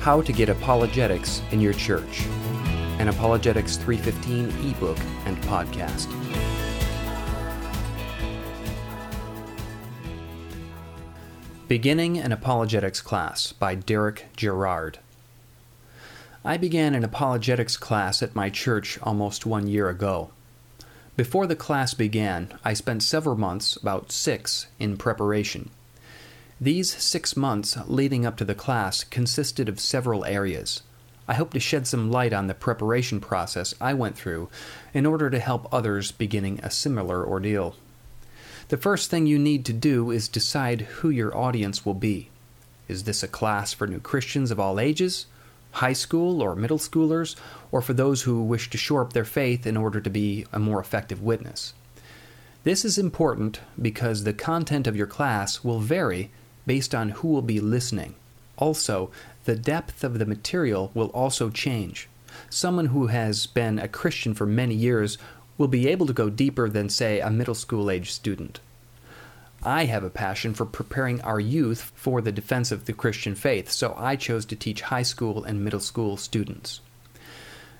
How to Get Apologetics in Your Church, an Apologetics 315 ebook and podcast. Beginning an Apologetics Class by Derek Gerard. I began an apologetics class at my church almost one year ago. Before the class began, I spent several months, about six, in preparation. These six months leading up to the class consisted of several areas. I hope to shed some light on the preparation process I went through in order to help others beginning a similar ordeal. The first thing you need to do is decide who your audience will be. Is this a class for new Christians of all ages, high school or middle schoolers, or for those who wish to shore up their faith in order to be a more effective witness? This is important because the content of your class will vary based on who will be listening. Also, the depth of the material will also change. Someone who has been a Christian for many years will be able to go deeper than, say, a middle school age student. I have a passion for preparing our youth for the defense of the Christian faith, so I chose to teach high school and middle school students.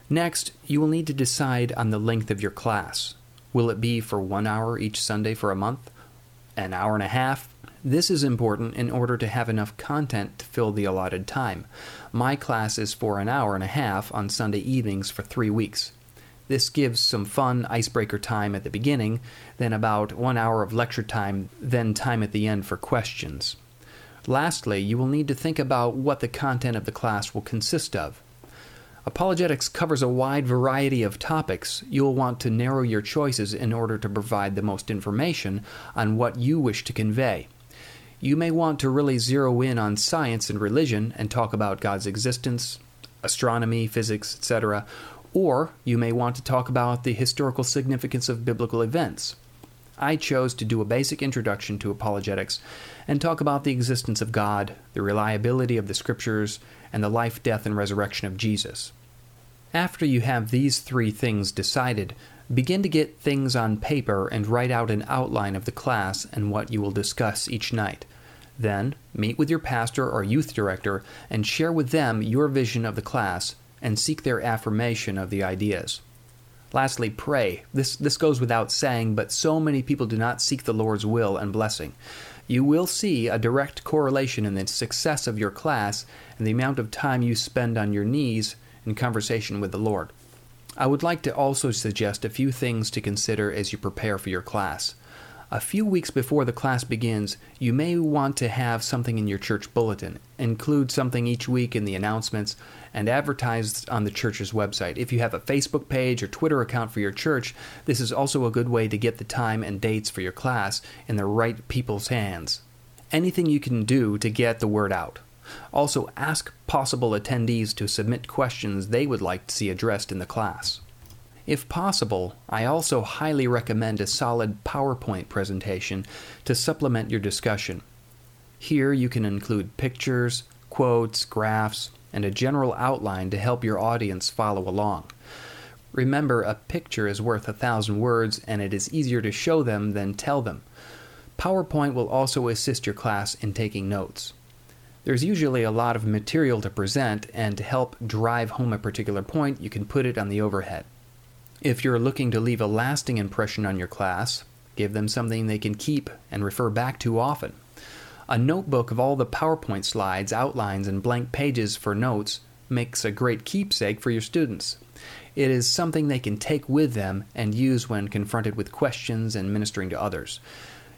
Next, you will need to decide on the length of your class. Will it be for one hour each Sunday for a month? An hour and a half? This is important in order to have enough content to fill the allotted time. My class is for an hour and a half on Sunday evenings for three weeks. This gives some fun icebreaker time at the beginning, then about one hour of lecture time, then time at the end for questions. Lastly, you will need to think about what the content of the class will consist of. Apologetics covers a wide variety of topics. You will want to narrow your choices in order to provide the most information on what you wish to convey. You may want to really zero in on science and religion and talk about God's existence, astronomy, physics, etc., or you may want to talk about the historical significance of biblical events. I chose to do a basic introduction to apologetics and talk about the existence of God, the reliability of the Scriptures, and the life, death, and resurrection of Jesus. After you have these three things decided, Begin to get things on paper and write out an outline of the class and what you will discuss each night. Then, meet with your pastor or youth director and share with them your vision of the class and seek their affirmation of the ideas. Lastly, pray. This, this goes without saying, but so many people do not seek the Lord's will and blessing. You will see a direct correlation in the success of your class and the amount of time you spend on your knees in conversation with the Lord. I would like to also suggest a few things to consider as you prepare for your class. A few weeks before the class begins, you may want to have something in your church bulletin. Include something each week in the announcements and advertise on the church's website. If you have a Facebook page or Twitter account for your church, this is also a good way to get the time and dates for your class in the right people's hands. Anything you can do to get the word out. Also, ask possible attendees to submit questions they would like to see addressed in the class. If possible, I also highly recommend a solid PowerPoint presentation to supplement your discussion. Here you can include pictures, quotes, graphs, and a general outline to help your audience follow along. Remember, a picture is worth a thousand words, and it is easier to show them than tell them. PowerPoint will also assist your class in taking notes. There's usually a lot of material to present, and to help drive home a particular point, you can put it on the overhead. If you're looking to leave a lasting impression on your class, give them something they can keep and refer back to often. A notebook of all the PowerPoint slides, outlines, and blank pages for notes makes a great keepsake for your students. It is something they can take with them and use when confronted with questions and ministering to others.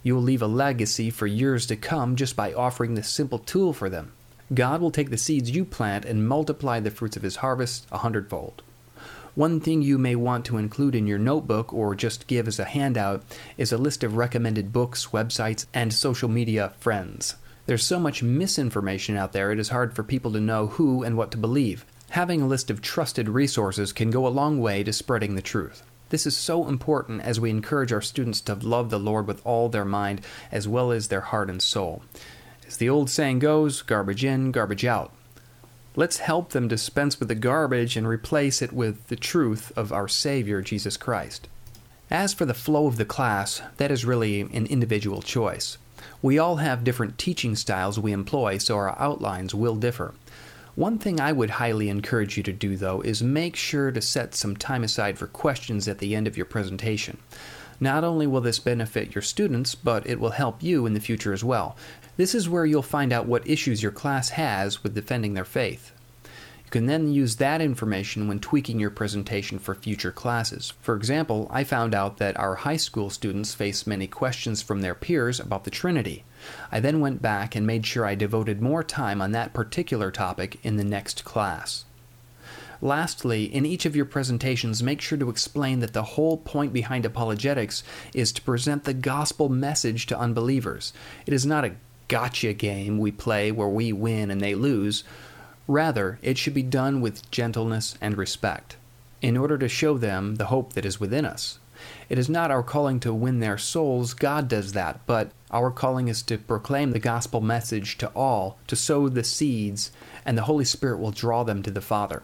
You will leave a legacy for years to come just by offering this simple tool for them. God will take the seeds you plant and multiply the fruits of his harvest a hundredfold. One thing you may want to include in your notebook or just give as a handout is a list of recommended books, websites, and social media friends. There's so much misinformation out there, it is hard for people to know who and what to believe. Having a list of trusted resources can go a long way to spreading the truth. This is so important as we encourage our students to love the Lord with all their mind as well as their heart and soul. As the old saying goes, garbage in, garbage out. Let's help them dispense with the garbage and replace it with the truth of our Savior, Jesus Christ. As for the flow of the class, that is really an individual choice. We all have different teaching styles we employ, so our outlines will differ. One thing I would highly encourage you to do, though, is make sure to set some time aside for questions at the end of your presentation. Not only will this benefit your students, but it will help you in the future as well. This is where you'll find out what issues your class has with defending their faith. You can then use that information when tweaking your presentation for future classes. For example, I found out that our high school students face many questions from their peers about the Trinity. I then went back and made sure I devoted more time on that particular topic in the next class. Lastly, in each of your presentations, make sure to explain that the whole point behind apologetics is to present the gospel message to unbelievers. It is not a gotcha game we play where we win and they lose. Rather, it should be done with gentleness and respect, in order to show them the hope that is within us. It is not our calling to win their souls, God does that, but our calling is to proclaim the gospel message to all, to sow the seeds, and the Holy Spirit will draw them to the Father.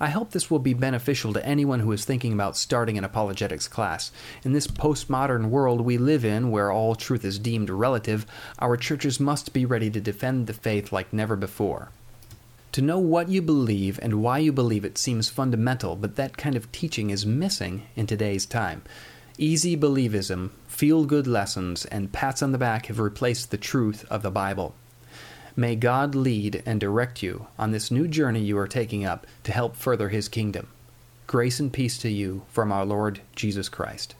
I hope this will be beneficial to anyone who is thinking about starting an apologetics class. In this postmodern world we live in, where all truth is deemed relative, our churches must be ready to defend the faith like never before. To know what you believe and why you believe it seems fundamental, but that kind of teaching is missing in today's time. Easy believism, feel good lessons, and pats on the back have replaced the truth of the Bible. May God lead and direct you on this new journey you are taking up to help further His kingdom. Grace and peace to you from our Lord Jesus Christ.